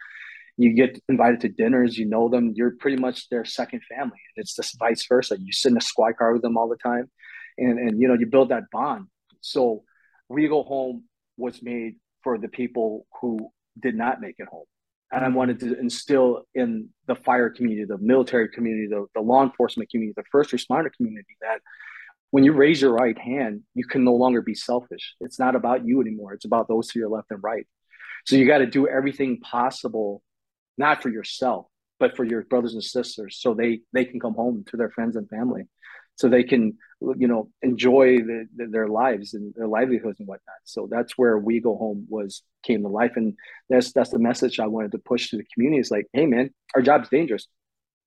you get invited to dinners, you know them, you're pretty much their second family. And it's just vice versa. You sit in a squad car with them all the time and and you know, you build that bond. So we go home was made for the people who did not make it home and I mm-hmm. wanted to instill in the fire community, the military community, the, the law enforcement community, the first responder community that when you raise your right hand, you can no longer be selfish. It's not about you anymore. It's about those to your left and right. So you got to do everything possible, not for yourself, but for your brothers and sisters, so they they can come home to their friends and family so they can you know enjoy the, the, their lives and their livelihoods and whatnot. So that's where we go home was came to life and that's that's the message i wanted to push to the community. Is like hey man our job's dangerous.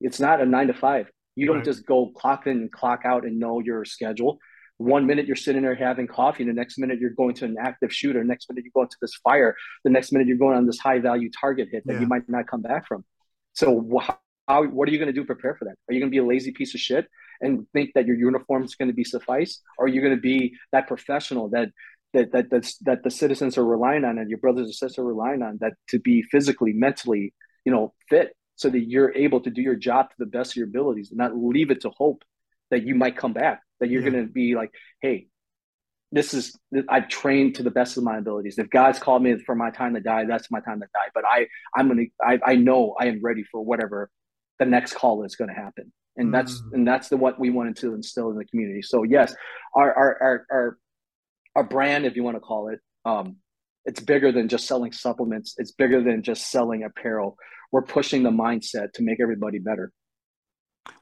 It's not a nine to five. You don't right. just go clock in and clock out and know your schedule one minute you're sitting there having coffee and the next minute you're going to an active shooter. The next minute you're going to this fire. The next minute you're going on this high value target hit that yeah. you might not come back from. So how, what are you going to do prepare for that? Are you going to be a lazy piece of shit and think that your uniform is going to be suffice, or you're going to be that professional that that that that's, that the citizens are relying on and your brothers and sisters are relying on that to be physically, mentally, you know, fit, so that you're able to do your job to the best of your abilities, and not leave it to hope that you might come back. That you're yeah. going to be like, hey, this is I've trained to the best of my abilities. If God's called me for my time to die, that's my time to die. But I I'm gonna I, I know I am ready for whatever the next call is going to happen and that's mm. and that's the what we wanted to instill in the community so yes our our our our, our brand if you want to call it um it's bigger than just selling supplements it's bigger than just selling apparel we're pushing the mindset to make everybody better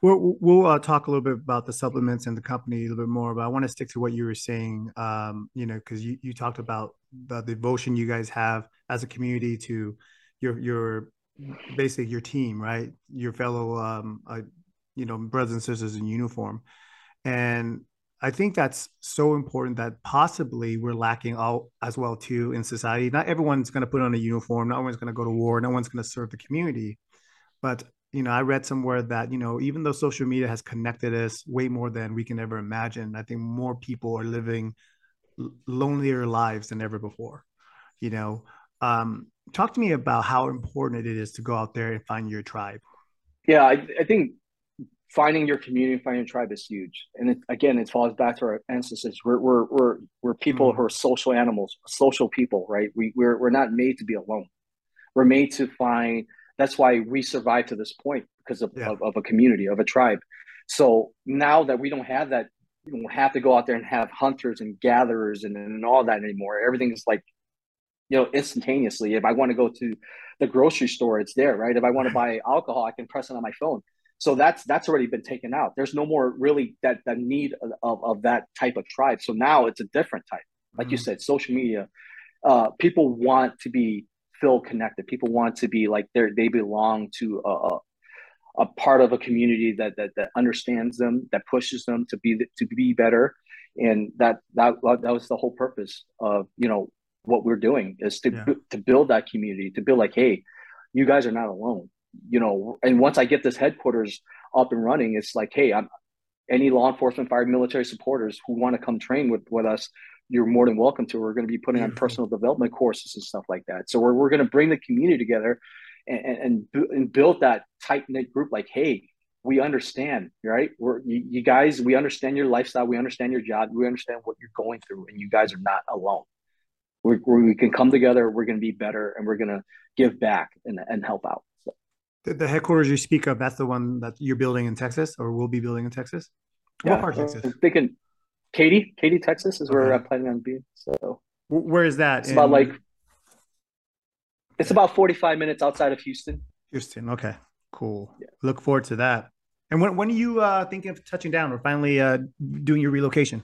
We'll, we'll uh, talk a little bit about the supplements and the company a little bit more, but I want to stick to what you were saying. Um, you know, because you, you talked about the devotion you guys have as a community to your your basically your team, right? Your fellow um, uh, you know brothers and sisters in uniform and i think that's so important that possibly we're lacking all as well too in society not everyone's going to put on a uniform no one's going to go to war no one's going to serve the community but you know, I read somewhere that, you know, even though social media has connected us way more than we can ever imagine, I think more people are living lonelier lives than ever before. You know, um, talk to me about how important it is to go out there and find your tribe. Yeah, I, I think finding your community, finding your tribe is huge. And it, again, it falls back to our ancestors. We're we're we're, we're people mm. who are social animals, social people, right? We we're we're not made to be alone. We're made to find. That's why we survived to this point because of, yeah. of, of, a community, of a tribe. So now that we don't have that, we don't have to go out there and have hunters and gatherers and, and all that anymore. Everything's like, you know, instantaneously. If I want to go to the grocery store, it's there, right? If I want to buy alcohol, I can press it on my phone. So that's that's already been taken out. There's no more really that that need of, of that type of tribe. So now it's a different type. Like mm-hmm. you said, social media. Uh, people want to be feel connected. People want to be like they they belong to a, a part of a community that, that that understands them, that pushes them to be to be better, and that that that was the whole purpose of you know what we're doing is to yeah. to build that community, to build like, hey, you guys are not alone you know, and once I get this headquarters up and running, it's like, hey, I'm any law enforcement, fire, military supporters who want to come train with, with us, you're more than welcome to. We're going to be putting on mm-hmm. personal development courses and stuff like that. So we're, we're going to bring the community together and, and, and build that tight knit group. Like, hey, we understand, right? We're you, you, guys, we understand your lifestyle, we understand your job, we understand what you're going through, and you guys are not alone. we we can come together, we're going to be better, and we're going to give back and, and help out. The, the, headquarters you speak of, that's the one that you're building in Texas or will be building in Texas? Yeah, what part of Texas? I'm thinking Katy, Katy, Texas is where. I'm planning on being. So where is that? It's in... about like it's about 45 minutes outside of Houston. Houston, okay, cool. Yeah. Look forward to that. And when when are you uh, thinking of touching down or finally uh, doing your relocation?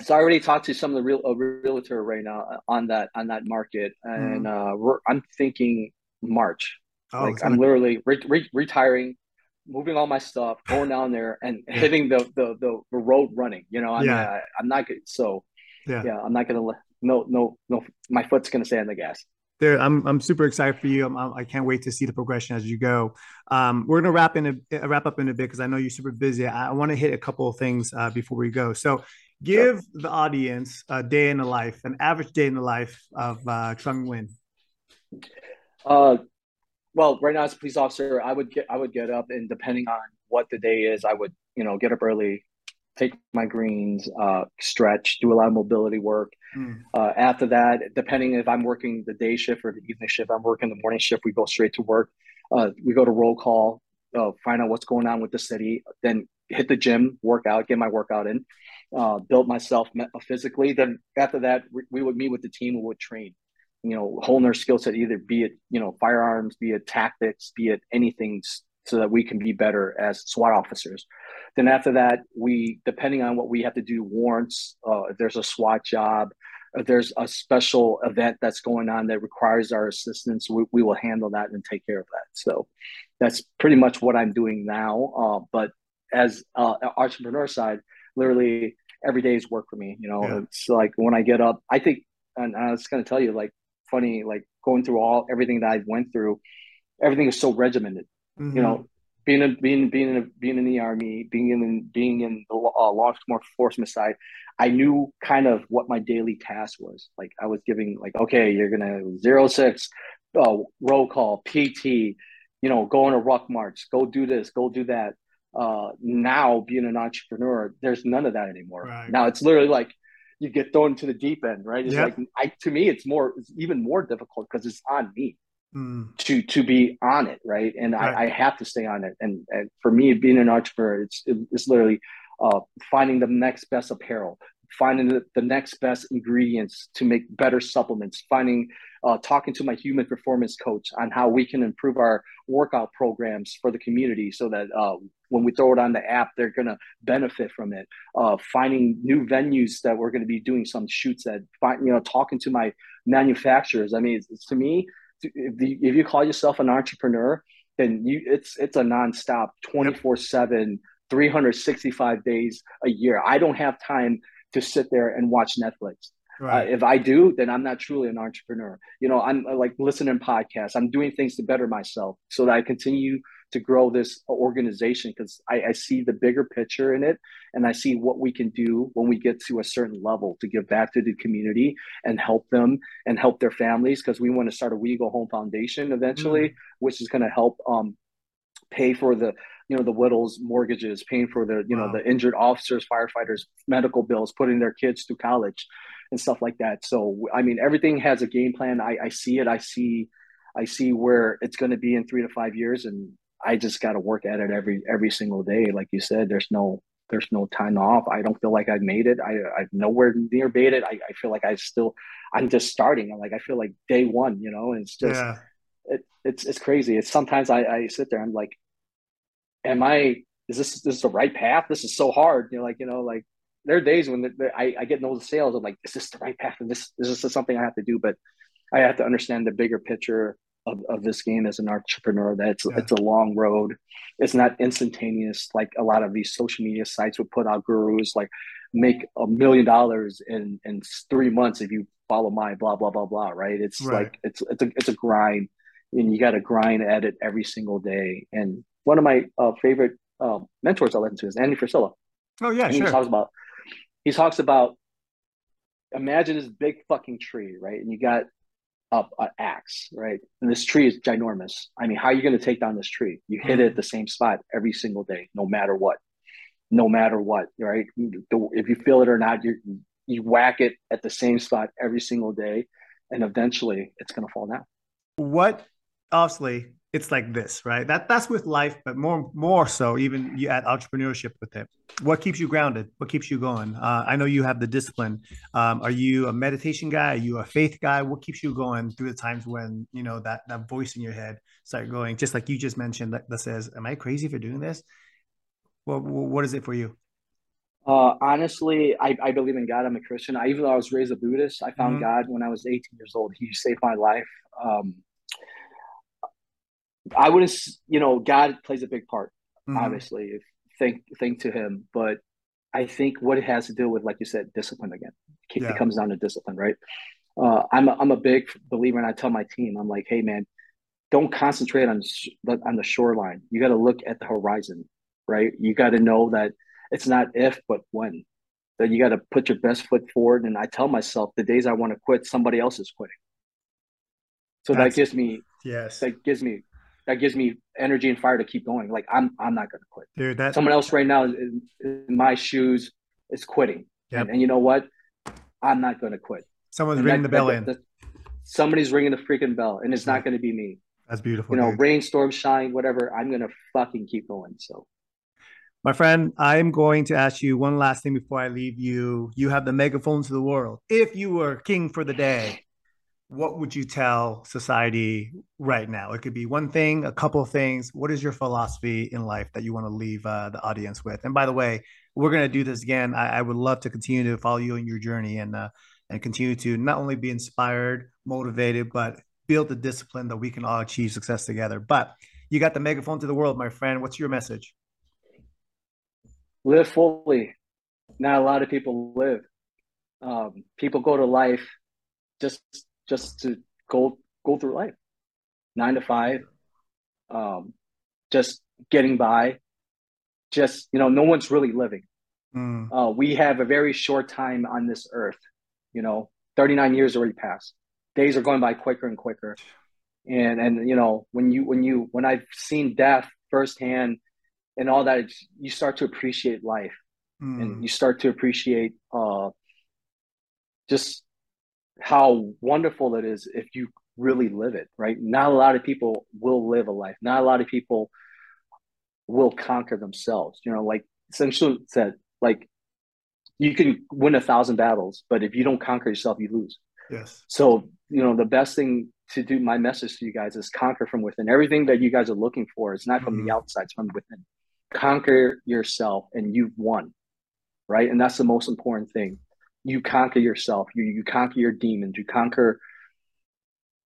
So I already talked to some of the real a realtor right now uh, on that on that market, and mm. uh, I'm thinking March. Oh, like I'm literally re- re- retiring, moving all my stuff, going down there and yeah. hitting the, the, the the road running. You know, I yeah. I, I'm not good. So yeah. yeah, I'm not gonna let no no no. My foot's gonna stay on the gas. There, I'm I'm super excited for you. I'm, I can not wait to see the progression as you go. Um, we're gonna wrap in a wrap up in a bit because I know you're super busy. I, I want to hit a couple of things uh, before we go. So, give sure. the audience a day in the life, an average day in the life of uh, Trung Nguyen. Uh, well, right now as a police officer, I would get I would get up and depending on what the day is, I would you know get up early, take my greens, uh, stretch, do a lot of mobility work. Mm. Uh, after that, depending if I'm working the day shift or the evening shift, I'm working the morning shift. We go straight to work. Uh, we go to roll call, uh, find out what's going on with the city, then hit the gym, work out, get my workout in, uh, build myself physically. Then after that, we, we would meet with the team and would train you know, hone their skill set, either be it, you know, firearms, be it tactics, be it anything so that we can be better as SWAT officers. Then after that, we, depending on what we have to do, warrants, uh, if there's a SWAT job, if there's a special event that's going on that requires our assistance, we, we will handle that and take care of that. So that's pretty much what I'm doing now. Uh, but as uh, entrepreneur side, literally every day is work for me. You know, yeah. it's like when I get up, I think, and I was going to tell you, like funny, like going through all everything that I went through, everything is so regimented. Mm-hmm. You know, being a, being being in a, being in the army, being in being in the uh, law enforcement side, I knew kind of what my daily task was. Like I was giving like, okay, you're gonna zero six, uh, roll call, PT, you know, go on a ruck march, go do this, go do that. Uh, now being an entrepreneur, there's none of that anymore. Right. Now it's literally like you get thrown to the deep end, right? It's yep. like I to me, it's more, it's even more difficult because it's on me mm. to to be on it, right? And right. I, I, have to stay on it. And, and for me, being an entrepreneur, it's it's literally uh, finding the next best apparel, finding the, the next best ingredients to make better supplements, finding uh, talking to my human performance coach on how we can improve our workout programs for the community so that uh, when we throw it on the app, they're going to benefit from it. Uh, finding new venues that we're going to be doing some shoots at, find, you know, talking to my manufacturers. I mean, it's, it's to me, if you call yourself an entrepreneur, then you it's it's a nonstop 24 7 365 days a year i don't have time to sit there and watch netflix Right. Uh, if I do, then I'm not truly an entrepreneur. You know, I'm uh, like listening podcasts. I'm doing things to better myself so that I continue to grow this organization because I, I see the bigger picture in it and I see what we can do when we get to a certain level to give back to the community and help them and help their families because we want to start a We Go Home Foundation eventually, mm. which is going to help um, pay for the you know the widows mortgages paying for the you wow. know the injured officers firefighters medical bills putting their kids through college and stuff like that so i mean everything has a game plan i, I see it i see i see where it's going to be in three to five years and i just got to work at it every every single day like you said there's no there's no time off i don't feel like i've made it i i've nowhere near made it i, I feel like i still i'm just starting I'm like i feel like day one you know it's just yeah. it, it's it's crazy it's sometimes i i sit there i'm like am I is this this is the right path? This is so hard. You know, like you know, like there are days when I, I get no sales. I'm like, is this the right path? And this is this something I have to do? But I have to understand the bigger picture of, of this game as an entrepreneur. That it's yeah. it's a long road. It's not instantaneous like a lot of these social media sites would put out gurus like make a million dollars in in three months if you follow my blah blah blah blah. Right? It's right. like it's it's a it's a grind, and you got to grind at it every single day. And one of my uh, favorite uh, mentors I listen to is Andy Frisella. Oh yeah, and sure. He talks about he talks about imagine this big fucking tree, right? And you got up an axe, right? And this tree is ginormous. I mean, how are you going to take down this tree? You hit mm-hmm. it at the same spot every single day, no matter what, no matter what, right? If you feel it or not, you you whack it at the same spot every single day, and eventually it's going to fall down. What, obviously, it's like this, right? That that's with life, but more more so, even you add entrepreneurship with it. What keeps you grounded? What keeps you going? Uh, I know you have the discipline. Um, are you a meditation guy? Are you a faith guy? What keeps you going through the times when you know that that voice in your head start going, just like you just mentioned, that, that says, "Am I crazy for doing this?" Well, what is it for you? Uh, honestly, I, I believe in God. I'm a Christian. I, even though I was raised a Buddhist, I found mm-hmm. God when I was 18 years old. He saved my life. Um, I wouldn't, you know, God plays a big part, mm-hmm. obviously. Thank, thank to Him, but I think what it has to do with, like you said, discipline again. It yeah. comes down to discipline, right? Uh, I'm a, I'm a big believer, and I tell my team, I'm like, hey man, don't concentrate on on the shoreline. You got to look at the horizon, right? You got to know that it's not if, but when. That you got to put your best foot forward. And I tell myself, the days I want to quit, somebody else is quitting. So That's, that gives me yes, that gives me that gives me energy and fire to keep going. Like I'm I'm not gonna quit. Dude, that someone else right now in, in my shoes is quitting. Yep. And, and, you know what? I'm not gonna quit. Someone's and ringing that, the bell that, in. That, somebody's ringing the freaking bell, and it's not gonna be me. That's beautiful. You know, dude. rain, storm, shine, whatever. I'm gonna fucking keep going. So. My friend, I'm going to ask you one last thing before I leave you. You have the megaphone to the world. If you were king for the day, what would you tell society right now? It could be one thing, a couple of things. What is your philosophy in life that you want to leave uh, the audience with? And by the way, we're going to do this again. I, I, would love to continue to follow you in your journey and uh, and continue to not only be inspired, motivated, but build the discipline that we can all achieve success together. But you got the megaphone to the world, my friend. What's your message? Live fully. Not a lot of people live. Um, people go to life just just to go go through life, nine to five, um, just getting by. Just you know, no one's really living. Mm. Uh, we have a very short time on this earth. You know, thirty nine years already passed. Days are going by quicker and quicker. And and you know when you when you when I've seen death firsthand and all that, you start to appreciate life, mm. and you start to appreciate uh, just how wonderful it is if you really live it, right? Not a lot of people will live a life. Not a lot of people will conquer themselves. You know, like essentially said, like you can win a thousand battles, but if you don't conquer yourself, you lose. Yes. So, you know, the best thing to do, my message to you guys is conquer from within. Everything that you guys are looking for is not from mm-hmm. the outside, it's from within. Conquer yourself and you've won. Right. And that's the most important thing you conquer yourself. You you conquer your demons. You conquer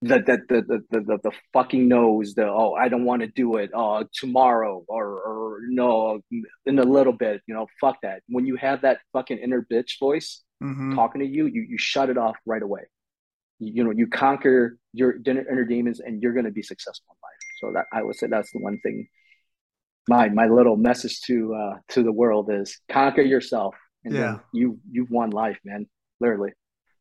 the the the the the, the fucking nose. The oh I don't want to do it. Uh tomorrow or or no in a little bit. You know fuck that. When you have that fucking inner bitch voice mm-hmm. talking to you, you you shut it off right away. You, you know you conquer your inner demons and you're going to be successful in life. So that I would say that's the one thing my my little message to uh to the world is conquer yourself and yeah. you you've won life, man. Literally.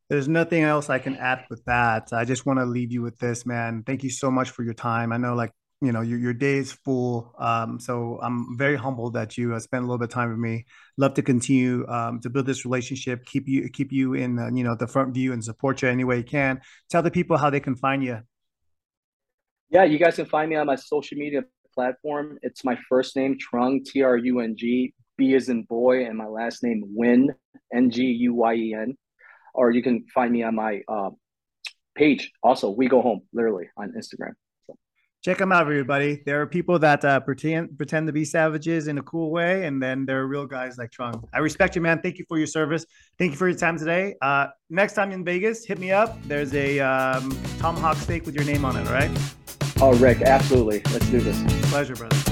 There's nothing else I can add with that. I just want to leave you with this, man. Thank you so much for your time. I know, like, you know, your, your day is full. Um, so I'm very humbled that you uh, spent a little bit of time with me. Love to continue um, to build this relationship, keep you keep you in, you know, the front view and support you any way you can. Tell the people how they can find you. Yeah, you guys can find me on my social media platform. It's my first name, Trung, T R U N G, B is in boy, and my last name, Nguyen, N G U Y E N or you can find me on my uh, page. Also, we go home literally on Instagram. So. Check them out, everybody. There are people that uh, pretend pretend to be savages in a cool way, and then there are real guys like Trung. I respect you, man. Thank you for your service. Thank you for your time today. Uh, next time in Vegas, hit me up. There's a um, tomahawk steak with your name on it. All right. Oh, Rick, absolutely. Let's do this. Pleasure, brother.